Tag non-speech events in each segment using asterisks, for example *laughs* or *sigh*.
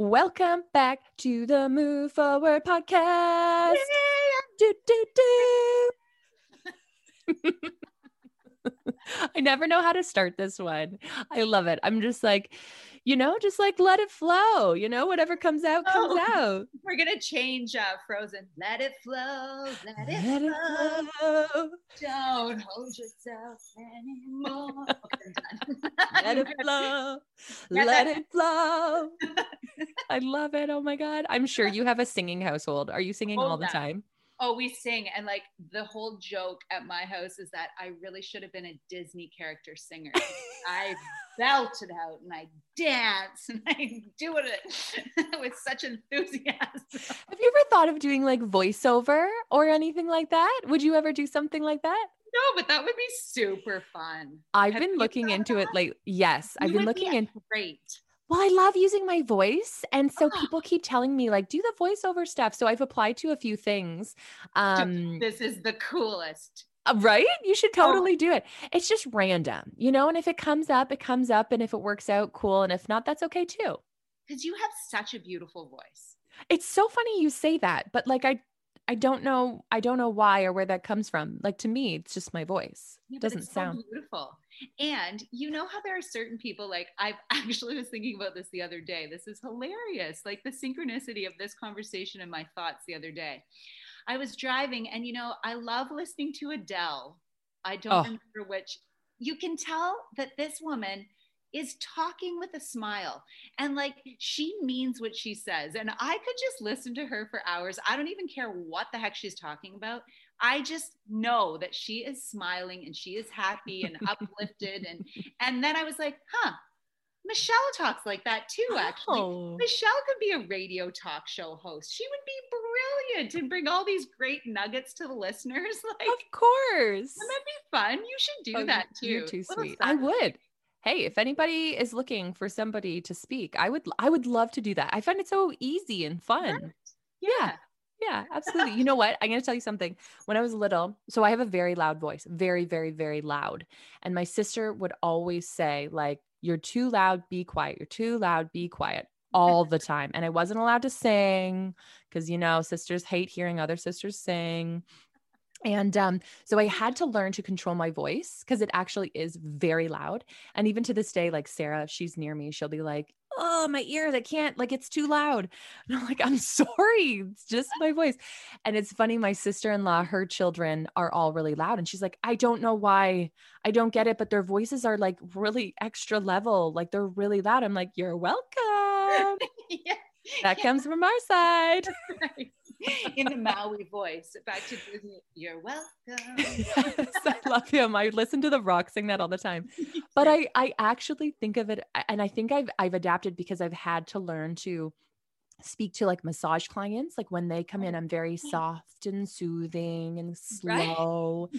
Welcome back to the Move Forward podcast. Do, do, do. *laughs* I never know how to start this one. I love it. I'm just like, you know, just like let it flow. You know, whatever comes out, comes Oh. *laughs* out. We're gonna change uh, Frozen. Let it flow, let it, Let it flow. flow. Don't hold yourself anymore. *laughs* Okay, I'm done. Let it *laughs* flow. Let it flow. I love it. Oh my God. I'm sure you have a singing household. Are you singing Oh, all the time? Oh, we sing, and like the whole joke at my house is that I really should have been a Disney character singer. I belt it out and I dance and *laughs* I do it *laughs* with such enthusiasm. Have you ever thought of doing like voiceover or anything like that? Would you ever do something like that? No, but that would be super fun. I've Have been looking into of it like yes, I've been would be looking in Great. well, I love using my voice. And so Ah. people keep telling me like do the voiceover stuff. So I've applied to a few things. Um This is the coolest. Uh, right? You should Oh. totally do it. It's just random, you know, and if it comes up, it comes up and if it works out, cool, and if not, that's okay too. Because you have such a beautiful voice. It's so funny you say that, but like I I don't know I don't know why or where that comes from. Like to me, it's just my voice. Yeah, It doesn't it's so sound beautiful. And you know how there are certain people like I've *laughs* actually was thinking about this the other day. This is hilarious. Like the synchronicity of this conversation and my thoughts the other day. I was driving and you know, I love listening to Adele. I don't Oh. remember which. You can tell that this woman is talking with a smile and like she means what she says and i could just listen to her for hours i don't even care what the heck she's talking about I just know that she is smiling and she is happy and *laughs* uplifted and and then I was like, huh, Michelle talks like that too, actually. Oh. Michelle could be a radio talk show host. She would be brilliant and bring all these great nuggets to the listeners. *laughs* Like, Of course. wouldn't that be fun? You should do Oh, that too. You're too sweet. I would. Hey, if anybody is looking for somebody to speak, I would I would love to do that. I find it so easy and fun. Yeah. Yeah, absolutely. you know what? I'm going to tell you something. When I was little, so I have a very loud voice, very, very, very loud. And my sister would always say, like, you're too loud, be quiet. You're too loud, be quiet all the time. And I wasn't allowed to sing because, you know, sisters hate hearing other sisters sing. And um, so I had to learn to control my voice because it actually is very loud. And even to this day, like Sarah, if she's near me, she'll be like, Oh, my ears, I can't, like, it's too loud. *laughs* And I'm like, I'm *laughs* sorry, it's just my voice. And it's funny, my sister in law, her children are all really loud. And she's like, I don't know why. I don't get it, but their voices are like really extra level. Like they're really loud. I'm like, You're welcome. *laughs* yeah. That comes from our side. Right. *laughs* In the Maui voice. Back to Disney. You're welcome. *laughs* yes, I love him. I listen to the rock sing that all the time. *laughs* But I I actually think of it and I think I've I've adapted because I've had to learn to speak to like massage clients like when they come in I'm very oh. soft and soothing and Right. slow.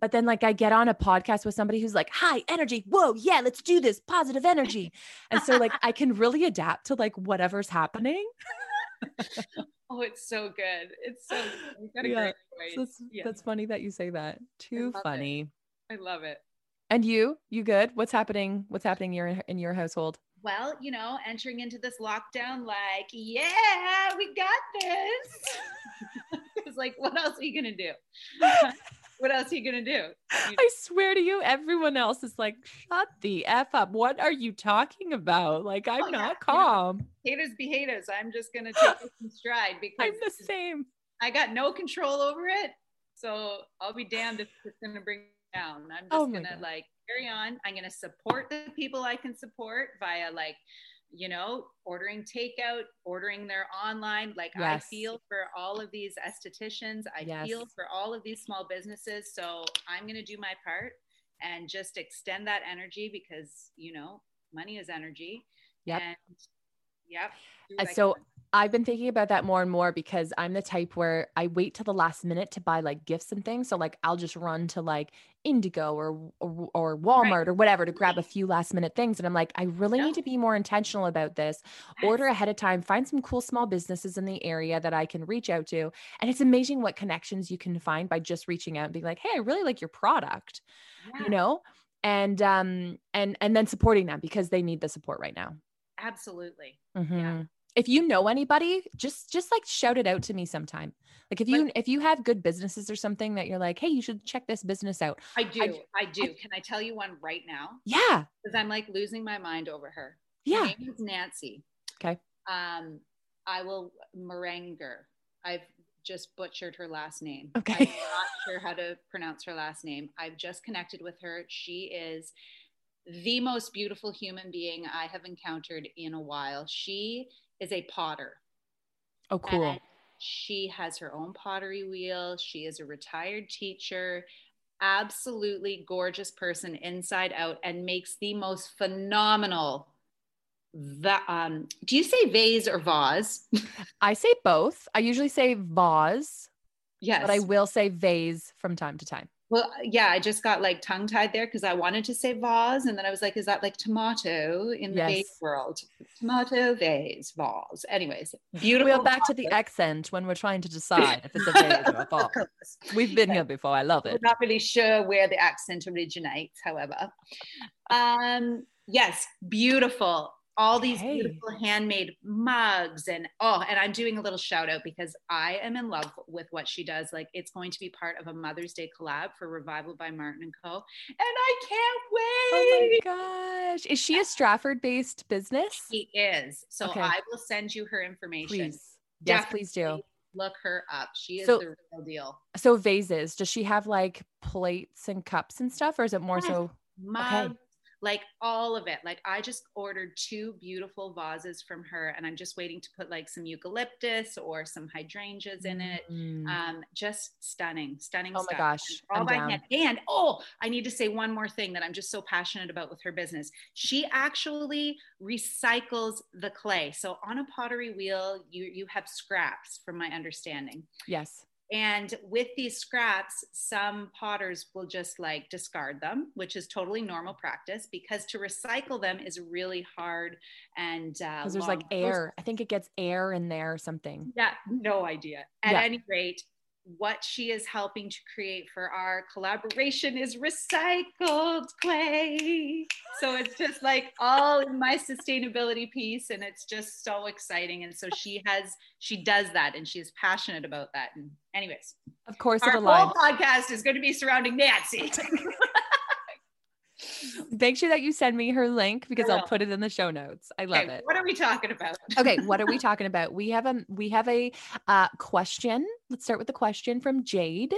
But then like I get on a podcast with somebody who's like high energy. Whoa, yeah, let's do this. Positive energy. And so like I can really adapt to like whatever's happening. Oh, it's so good. It's so good. *gasps* You've got a Yeah. So that's, Yeah. that's funny that you say that. Too love it. funny. I love it. And you, you good? What's happening? What's happening in your in your household? Well, you know, entering into this lockdown, like, yeah, we got this. *laughs* *laughs* *laughs* it's like, what else are you gonna do? What else are you gonna do? You- I swear to you, everyone else is like, shut the F up. What are you talking about? Like, I'm Oh, yeah, not you know, calm. haters be haters. I'm just gonna *laughs* take this in stride because I'm the same. I got no control over it. So I'll be damned if it's gonna bring me down. I'm oh just Oh gonna God. like carry on. I'm gonna support the people I can support via like, you know, ordering takeout, ordering their online. Like I feel for all of these estheticians. I Yes. feel for all of these small businesses. So I'm gonna do my part and just extend that energy because you know, money is energy. Yep. And yep. Uh, so. I've been thinking about that more and more because I'm the type where I wait till the last minute to buy like gifts and things. So like I'll just run to like Indigo or or, or Walmart or whatever to grab a few last minute things. And I'm like, I really Yep. need to be more intentional about this. Order ahead of time, find some cool small businesses in the area that I can reach out to. And it's amazing what connections you can find by just reaching out and being like, hey, I really like your product, Yeah. you know? And um and and then supporting them because they need the support right now. Absolutely. Mhm. If you know anybody, just just like shout it out to me sometime. Like if you Like- if you have good businesses or something that you're like, hey, you should check this business out. I do. I- I, do. Can I tell you one right now? Yeah, Because I'm like losing my mind over her. Yeah, Her name is Nancy. Okay. Um, I will Meranger. I've just butchered her last name. Okay. I'm not sure how to pronounce her last name. I've just connected with her. She is the most beautiful human being I have encountered in a while. She is a potter. Oh, cool. And she has her own pottery wheel. She is a retired teacher, absolutely gorgeous person inside out, and makes the most phenomenal. Va- um, do you say vase or vase? *laughs* I say both. I usually say vase, yes. but I will say vase from time to time. Well, yeah, I just got like tongue tied there because I wanted to say vase, and then I was like, "Is that like tomato in the Yes. vase world? Tomato, vase, vase." Anyways, beautiful. We're back to the accent when we're trying to decide if it's a vase or a *laughs* vase. We've been here before. I love We're it. not really sure where the accent originates, however. Um, yes, beautiful. All these Okay. beautiful handmade mugs and oh, and I'm doing a little shout out because I am in love with what she does. Like it's going to be part of a Mother's Day collab for Revival by Martin and Co. And I can't wait Oh my gosh. Is she a Stratford based business? She is. So Okay. I will send you her information. Please. Yes, please do. Look her up. She is So- the real deal. So vases, does she have like plates and cups and stuff, or is it more so? mugs, like all of it. Like I just ordered two beautiful vases from her, and I'm just waiting to put like some eucalyptus or some hydrangeas in it. Mm. Um, just stunning, stunning. Oh my stuff. gosh, All I'm by down. hand. And oh, I need to say one more thing that I'm just so passionate about with her business. She actually recycles the clay. So on a pottery wheel, you you have scraps, from my understanding. Yes. And with these scraps, some potters will just like discard them, which is totally normal practice because to recycle them is really hard and uh, there's like air. I think it gets air in there or something. yeah, no idea. At Yeah. any rate, what she is helping to create for our collaboration is recycled clay. So it's just like all in my sustainability piece, and it's just so exciting. And so she has, she does that, and she is passionate about that. And anyways, Of course, our whole podcast is going to be surrounding Nancy. *laughs* Make sure that you send me her link because I'll put it in the show notes. I love Okay, it. what are we talking about? okay *laughs* what are we talking about we have a we have a uh, question let's start with the question from jade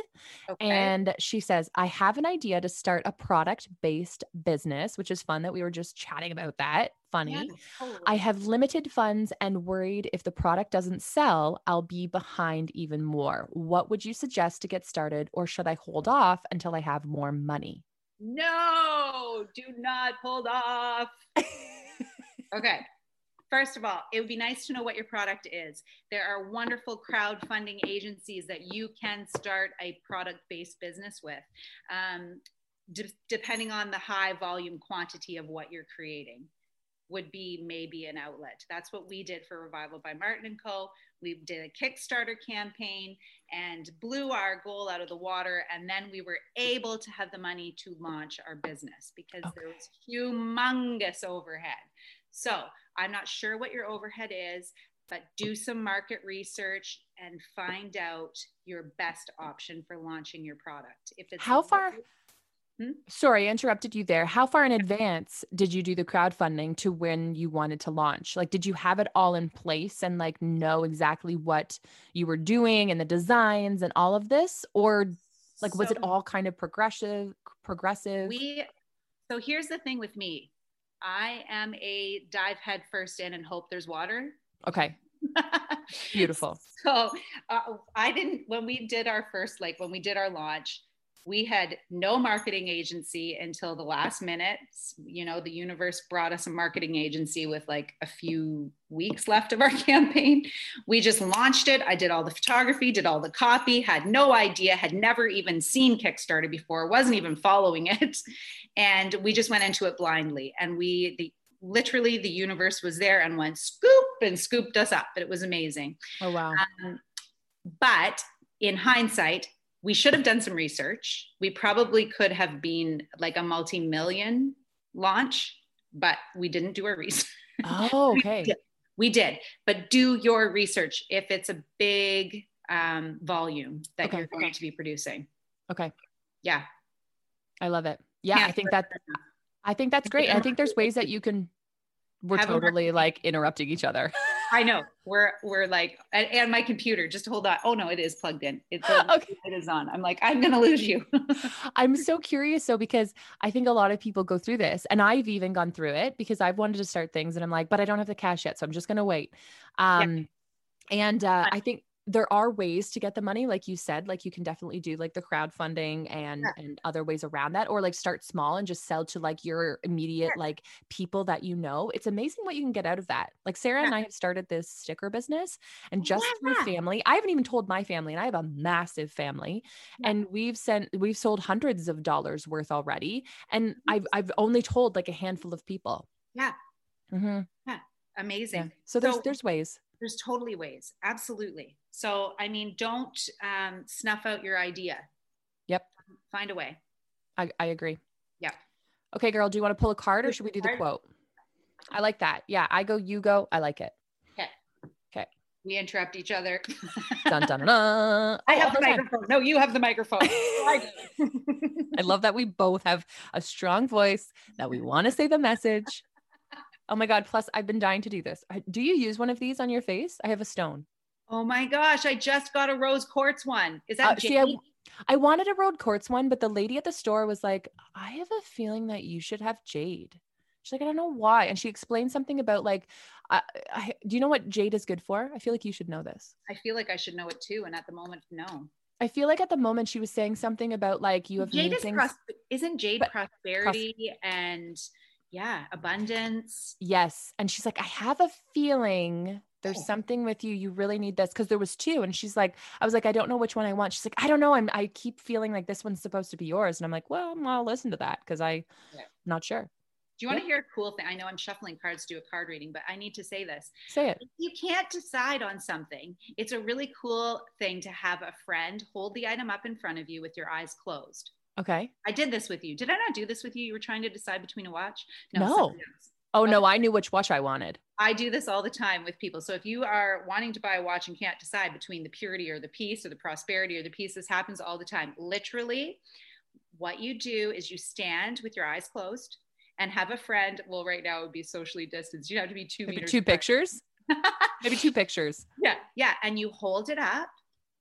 Okay. and she says i have an idea to start a product based business which is fun that we were just chatting about that funny Yeah, totally. i have limited funds and worried if the product doesn't sell i'll be behind even more what would you suggest to get started or should i hold off until i have more money No, do not hold off. *laughs* okay. First of all, it would be nice to know what your product is. There are wonderful crowdfunding agencies that you can start a product based business with, um, de- depending on the high volume quantity of what you're creating. Would be maybe an outlet. That's what we did for Revival by Martin and Co. We did a Kickstarter campaign and blew our goal out of the water. And then we were able to have the money to launch our business because there was humongous overhead. So I'm not sure what your overhead is, but do some market research and find out your best option for launching your product. If it's How far- Hmm? Sorry, I interrupted you there. How far in advance did you do the crowdfunding to when you wanted to launch? Like, did you have it all in place and like know exactly what you were doing and the designs and all of this? Or like, was it all kind of progressive, progressive? We so here's the thing with me. I am a dive head first in and hope there's water. okay. *laughs* Beautiful. So uh, I didn't when we did our first like when we did our launch, we had no marketing agency until the last minute. You know, the universe brought us a marketing agency with like a few weeks left of our *laughs* campaign. We just launched it. I did all the photography, did all the copy, had no idea, had never even seen Kickstarter before, wasn't even following *laughs* it. And we just went into it blindly. And we, the, literally, the universe was there and went scoop and scooped us up. But it was amazing. Oh, wow. Um, but in hindsight, we should have done some research. We probably could have been like a multi million launch, but we didn't do our research. Oh, *laughs* okay. We did, but do your research if it's a big um, volume that Okay. you're going to be producing. Okay. Yeah. I love it. Yeah, I think that enough. I think that's great. I think there's ways that you can we're Have totally like interrupting each other. *laughs* I know we're we're like and, and my computer just hold on. Oh no, it is plugged in. It's *laughs* Okay. it is on. I'm like I'm gonna lose you. *laughs* I'm so curious though because I think a lot of people go through this and I've even gone through it because I've wanted to start things and I'm like, but I don't have the cash yet, so I'm just going to wait. Um and uh I think there are ways to get the money like you said like you can definitely do like the crowdfunding and Yeah. and other ways around that or like start small and just sell to like your immediate Sure. like people that you know it's amazing what you can get out of that like sarah and i have started this sticker business and just through family i haven't even told my family and i have a massive family Yeah. and we've sent we've sold hundreds of dollars worth already and Mhm. i've i've only told like a handful of people Yeah. Mhm. Amazing. yeah so there's So- there's ways There's totally ways. Absolutely. So I mean, don't um, snuff out your idea. Yep. Find a way. i, I agree Yeah. okay girl do you want to pull a card or should we do the quote i like that yeah i go you go i like it Okay. Okay. We interrupt each other. dun dun dun, dun. *laughs* I Oh, have the the time. microphone. No, you have the microphone. *laughs* I. I love that we both have a strong voice that we want to say the message. Oh my God. Plus, I've been dying to do this. Do you use one of these on your face? I have a stone. oh my gosh! I just got a rose quartz one. Is that Uh, see, I- Jade? I wanted a rose quartz one, but the lady at the store was like, I have a feeling that you should have jade. She's like, I don't know why. And she explained something about like, I, I, do you know what jade is good for? I feel like you should know this. I feel like I should know it too, and at the moment, no. I feel like at the moment she was saying something about like you have Jade is things. pros- isn't Jade But- prosperity and yeah, abundance. Yes. And she's like, I have a feeling there's Oh. something with you. You really need this. Cause there was two. And she's like, I was like, I don't know which one I want. She's like, I don't know. I'm, I keep feeling like this one's supposed to be yours. And I'm like, well, I'll listen to that. Cause I, Yeah. not sure. Do you want Yeah. to hear a cool thing? I know I'm shuffling cards to do a card reading, but I need to say this. Say it. If you can't decide on something, it's a really cool thing to have a friend hold the item up in front of you with your eyes closed. Okay. I did this with you. Did I not do this with you? You were trying to decide between a watch? No. else. Oh no, I knew which watch I wanted. I do this all the time with people. So if you are wanting to buy a watch and can't decide between the purity or the peace or the prosperity or the peace, this happens all the time. Literally, what you do is you stand with your eyes closed and have a friend. Well, right now it would be socially distanced. You have to be two Maybe meters. two apart. pictures. *laughs* Maybe two pictures. Yeah, yeah. And you hold it up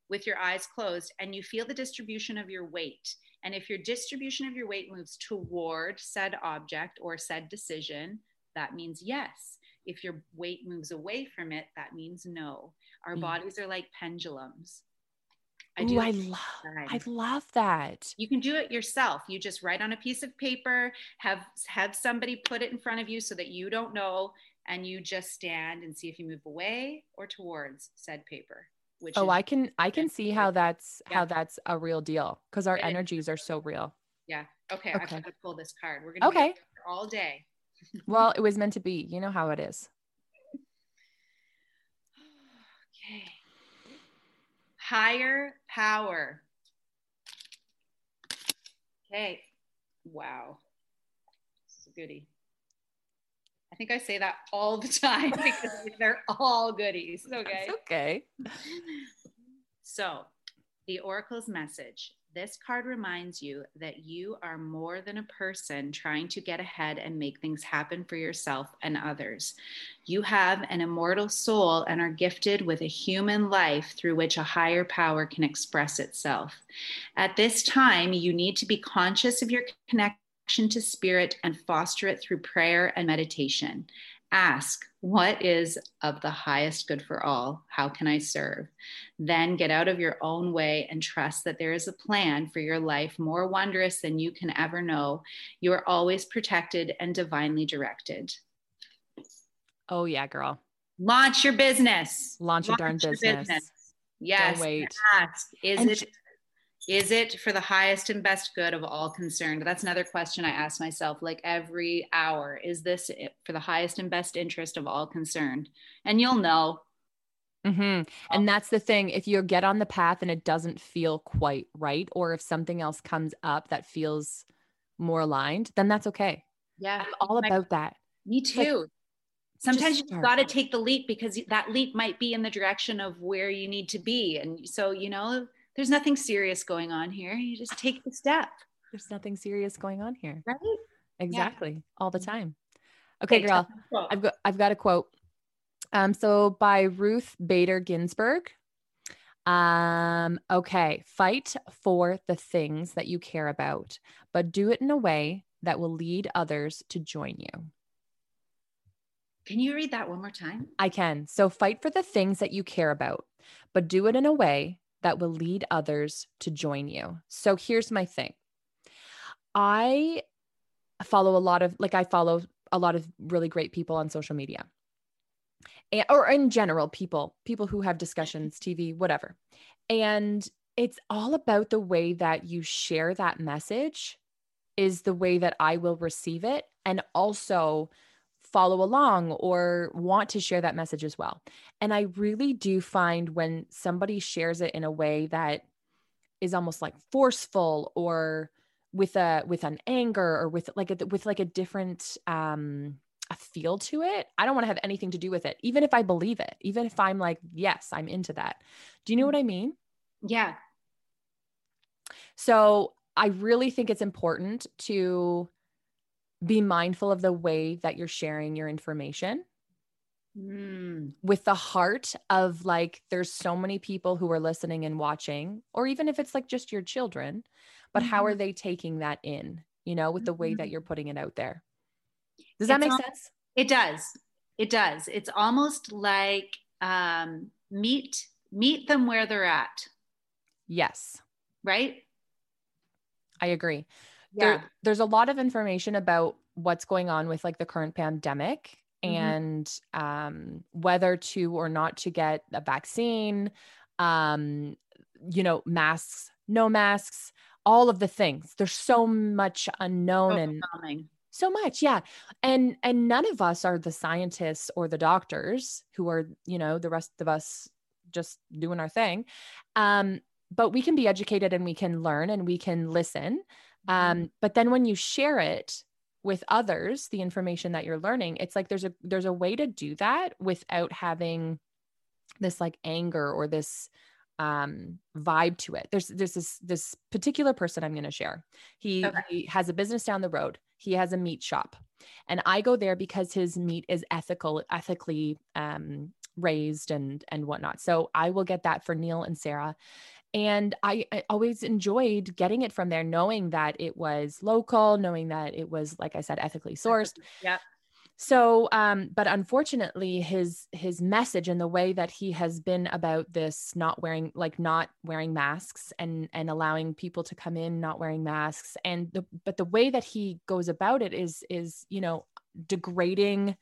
with your eyes closed and you feel the distribution of your weight. And if your distribution of your weight moves toward said object or said decision, that means yes. If your weight moves away from it, that means no. Our Mm. bodies are like pendulums. I do Ooh, I love. I love that. you can do it yourself you just write on a piece of paper have have somebody put it in front of you so that you don't know and you just stand and see if you move away or towards said paper which Oh, is, I can I can see how that's Yeah. how that's a real deal because our It is. energies are so real. yeah okay, Okay. got to pull this card we're gonna Okay. all day *laughs* Well, it was meant to be. You know how it is. okay higher power okay wow this is a goodie think i say that all the time *laughs* because they're all goodies okay It's okay. So, the Oracle's message this card reminds you that you are more than a person trying to get ahead and make things happen for yourself and others. You have an immortal soul and are gifted with a human life through which a higher power can express itself. At this time, you need to be conscious of your connection to spirit and foster it through prayer and meditation. Ask, what is of the highest good for all? How can I serve? Then get out of your own way and trust that there is a plan for your life more wondrous than you can ever know. You are always protected and divinely directed. Oh yeah, girl. Launch your business. Launch your darn business. Yes. Don't wait. Ask, is And it is it for the highest and best good of all concerned? That's another question I ask myself like every hour. Is this for the highest and best interest of all concerned? And you'll know. hmm And that's the thing. If you get on the path and it doesn't feel quite right, or if something else comes up that feels more aligned, then that's okay. Yeah. I'm all about that. Me like- too. sometimes you've got to take the leap because that leap might be in the direction of where you need to be and so you know there's nothing serious going on here you just take the step There's nothing serious going on here. right Exactly. All the time. Okay, Okay, girl. tell me a quote. I've got I've got a quote. Um, so by Ruth Bader Ginsburg. Um, okay, fight for the things that you care about, but do it in a way that will lead others to join you. can you read that one more time I can. So fight for the things that you care about, but do it in a way that will lead others to join you. So here's my thing. I follow a lot of like I follow a lot of really great people on social media. And, or in general people, people who have discussions, *laughs* TV, whatever. And it's all about the way that you share that message is the way that I will receive it and also follow along or want to share that message as well. And I really do find when somebody shares it in a way that is almost like forceful or with a with an anger or with like a with like a different um a feel to it, I don't want to have anything to do with it, even if I believe it, even if I'm like, yes, I'm into that. Do you know what I mean? yeah So I really think it's important to be mindful of the way that you're sharing your information Mm, with the heart of like, there's so many people who are listening and watching, or even if it's like just your children, but how are they taking that in, you know, with the way that Mhm. you're putting it out there? Does that It's make al- sense? it does it does it's almost like um, meet meet them where they're at Yes, right I agree. Yeah. there, there's a lot of information about what's going on with like the current pandemic Mhm. and um, whether to or not to get a vaccine um, you know masks no masks all of the things. There's so much unknown and so much yeah. And and none of us are the scientists or the doctors who are you know the rest of us just doing our thing. Um but we can be educated and we can learn and we can listen um but then when you share it with others the information that you're learning it's like there's a there's a way to do that without having this like anger or this um vibe to it. There's there's this this particular person i'm going to share. He, Okay. he has a business down the road. He has a meat shop. And i go there because his meat is ethical ethically um raised and and whatnot. So i will get that for neil and sarah and I, I always enjoyed getting it from there knowing that it was local knowing that it was like i said ethically sourced. Yeah. So um but unfortunately his his message and the way that he has been about this not wearing like not wearing masks and and allowing people to come in not wearing masks and the but the way that he goes about it is is you know degrading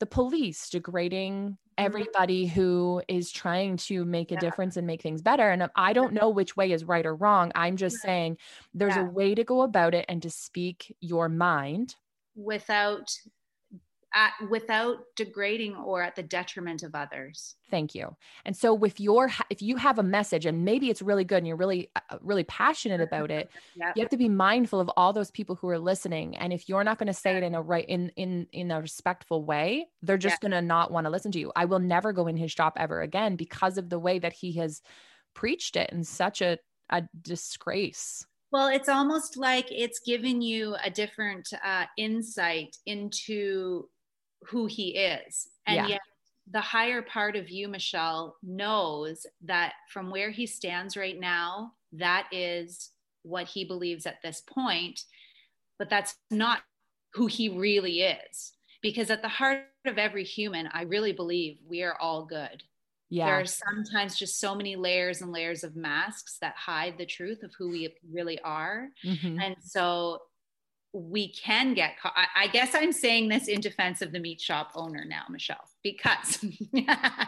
the police degrading mm-hmm. everybody who is trying to make a Yeah. difference and make things better and i don't know which way is right or wrong. I'm just saying there's Yeah. a way to go about it and to speak your mind. Without at, without degrading or at the detriment of others Thank you. And so with your if you have a message and maybe it's really good and you're really uh, really passionate about it, *laughs* yeah you have to be mindful of all those people who are listening and if you're not going to say it in a right in in in a respectful way, they're just going to not want to listen to you. I will never go in his shop ever again because of the way that he has preached it in such a a disgrace. Well, it's almost like it's given you a different uh, insight into who he is. And Yeah. yet, the higher part of you, Michelle, knows that from where he stands right now, that is what he believes at this point. But that's not who he really is. Because at the heart of every human, I really believe we are all good. Yeah. There are sometimes just so many layers and layers of masks that hide the truth of who we really are. Mhm. And so we can get caught. I, guess I'm saying this in defense of the meat shop owner now, Michelle, because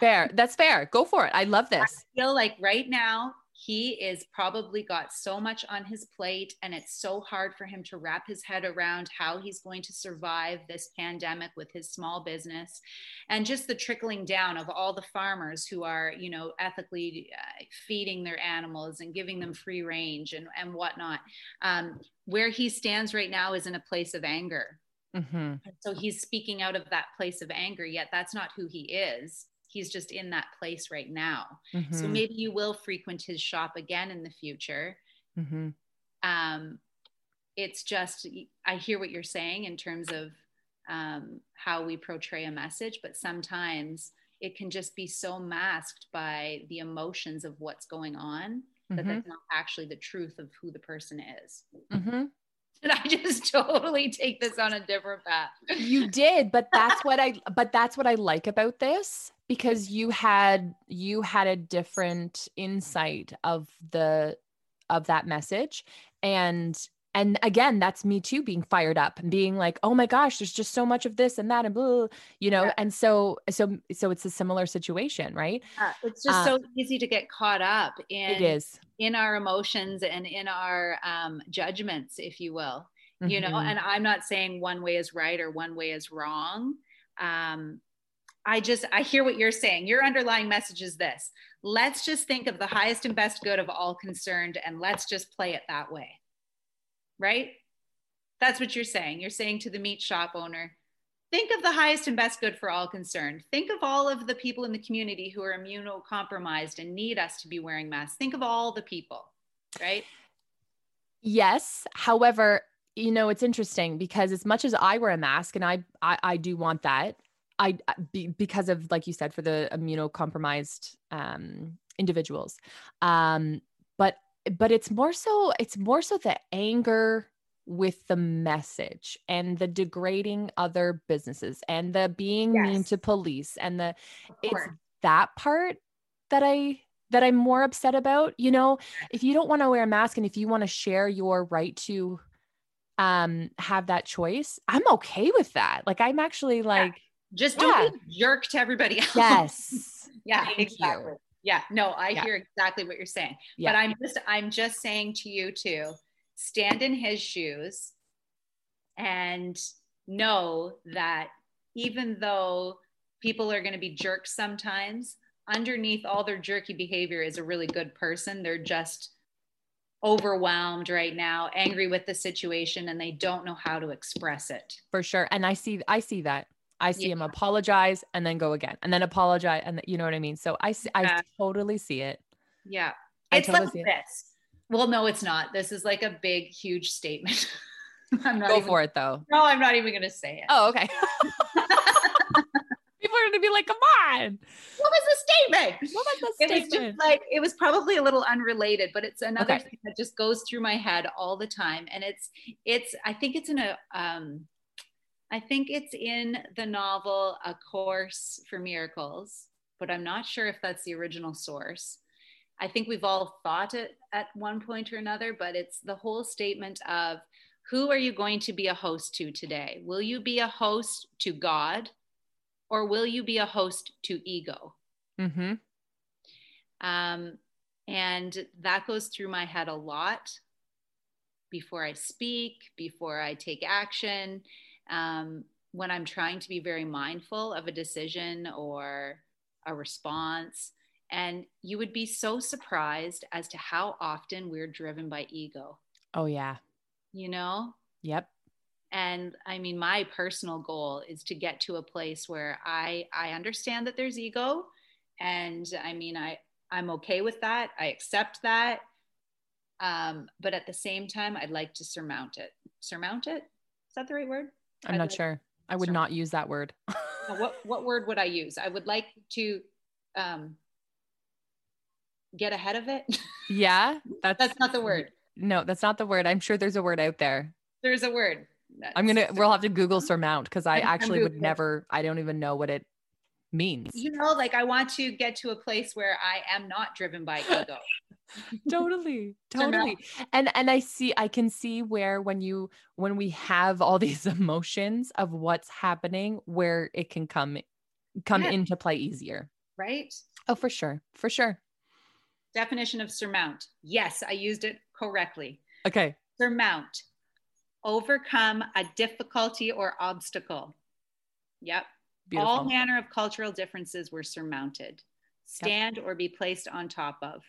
Fair. That's fair. Go for it. I love this. I feel like right now he is probably got so much on his plate and it's so hard for him to wrap his head around how he's going to survive this pandemic with his small business and just the trickling down of all the farmers who are you know ethically uh, feeding their animals and giving them free range and, and whatnot um, where he stands right now is in a place of anger Mm-hmm. So he's speaking out of that place of anger, yet that's not who he is. He's just in that place right now. Mm-hmm. So maybe you will frequent his shop again in the future. Mm-hmm. Um, it's just, I hear what you're saying in terms of um, how we portray a message, but sometimes it can just be so masked by the emotions of what's going on that Mhm. that's not actually the truth of who the person is. And *laughs* I just totally take this on a different path. you did but that's what i but that's what i like about this because you had you had a different insight of the of that message and and again that's me too being fired up and being like oh my gosh there's just so much of this and that and blah, you know Yeah. and so so so it's a similar situation right Uh, it's just Uh, so easy to get caught up in it is in our emotions and in our um, judgments, if you will. You know, Mhm. and I'm not saying one way is right or one way is wrong. Um, I just I hear what you're saying. Your underlying message is this: let's just think of the highest and best good of all concerned, and let's just play it that way. Right? That's what you're saying. You're saying to the meat shop owner, think of the highest and best good for all concerned. Think of all of the people in the community who are immunocompromised and need us to be wearing masks. Think of all the people, right? Yes. However, you know, it's interesting because as much as I wear a mask and I I, I do want that, I be, because of like you said for the immunocompromised um individuals. Um but it's more so it's more so the anger with the message and the degrading other businesses and the being mean to police and the it's that part that I that I'm more upset about. You know, if you don't want to wear a mask and if you want to share your right to um have that choice, I'm okay with that. Like I'm actually like Just Yeah. don't be a jerk to everybody *laughs* else. yes. yeah, Thank you. Yeah, no, I Yeah. hear exactly what you're saying. Yeah. But I'm just I'm just saying to you too, stand in his shoes and know that even though people are going to be jerks sometimes, underneath all their jerky behavior is a really good person. They're just overwhelmed right now, angry with the situation, and they don't know how to express it. for sure. And I see I see that. I see Yeah. him apologize and then go again and then apologize and you know what I mean? So I see, I Yeah. totally see it. Yeah. I It's totally like see it. this. Well, no, it's not. This is like a big, huge statement. *laughs* I'm not Go even, for it though. No, I'm not even going to say it. Oh, okay. *laughs* People are gonna be like, come on. What was the statement? What was the It was just like, it was probably a little unrelated, but it's another Okay. thing that just goes through my head all the time. And it's, it's, I think it's in a, um, I think it's in the novel A Course for Miracles, but I'm not sure if that's the original source. I think we've all thought it at one point or another, but it's the whole statement of who are you going to be a host to today? Will you be a host to God or will you be a host to ego? mm-hmm. Um, and that goes through my head a lot before I speak, before I take action, um, when I'm trying to be very mindful of a decision or a response. And you would be so surprised as to how often we're driven by ego, Oh yeah. you know? Yep. and i mean my personal goal is to get to a place where i i understand that there's ego and i mean i i'm okay with that i accept that um, but at the same time i'd like to surmount it surmount it is that the right word I'm not sure. I would not use that word. *laughs* What what word would i use i would like to um, get ahead of it *laughs* yeah. That's that's not the word No, that's not the word. I'm sure there's a word out there. there's a word I'm gonna That's- we'll have to Google surmount because I actually would never I don't even know what it means. you know like i want to get to a place where i am not driven by ego *laughs* *laughs* totally *laughs* totally. And and i see i can see where when you when we have all *laughs* these emotions of what's happening where it can come come Yeah. into play easier. Right? Oh for sure for sure. Definition of surmount. Yes i used it correctly. Okay. Surmount. Overcome a difficulty or obstacle. Yep. Beautiful. all manner of cultural differences were surmounted. Stand or be placed on top of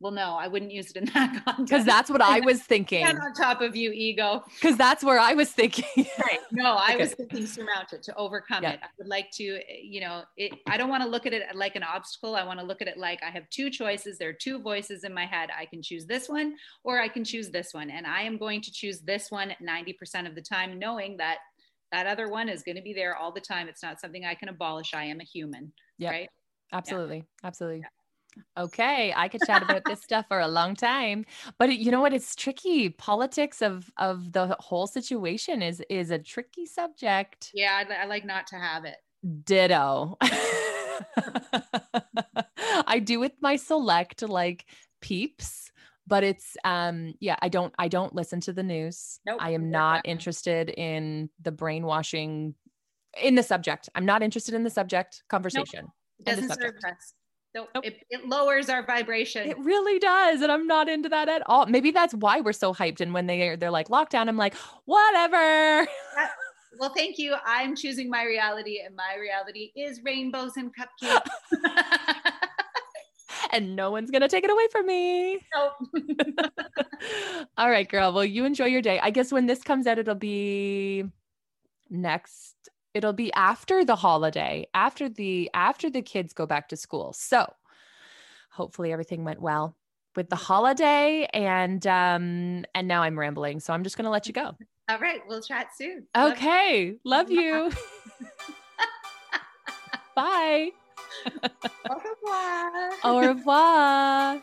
well, no, I wouldn't use it in that *laughs* context. Because that's what I was thinking. On top of you, ego. Because that's where I was thinking. *laughs* right. No, I Okay. was thinking surmount it, to overcome Yeah. it. I would like to, you know, it. I don't want to look at it like an obstacle. I want to look at it like I have two choices. There are two voices in my head. I can choose this one, or I can choose this one, and I am going to choose this one 90% of the time, knowing that that other one is going to be there all the time. It's not something I can abolish. I am a human. Yep. Right. Absolutely. Absolutely. Okay, I could chat about this stuff for a long time, but you know what? It's tricky. Politics of of the whole situation is is a tricky subject. Yeah, I, I like not to have it. Ditto. *laughs* I do with my select like peeps, but it's um yeah, I don't I don't listen to the news. Nope, I am not interested in the brainwashing in the subject. I'm not interested in the subject conversation. Of doesn't serve us. Nope. Nope. It, it lowers our vibration. It really does, and I'm not into that at all. Maybe that's why we're so hyped. And when they they're like lockdown, I'm like, whatever. well, thank you. I'm choosing my reality, and my reality is rainbows and cupcakes. *laughs* and no one's gonna take it away from me. Nope. *laughs* all right, girl. Well, you enjoy your day. I guess when this comes out, it'll be next. It'll be after the holiday, after the after the kids go back to school. So hopefully everything went well with the holiday and um and now I'm rambling. So I'm just gonna let you go. *laughs* All right, we'll chat soon. Love you. Okay. Love you. *laughs* Bye. Au revoir. Au revoir.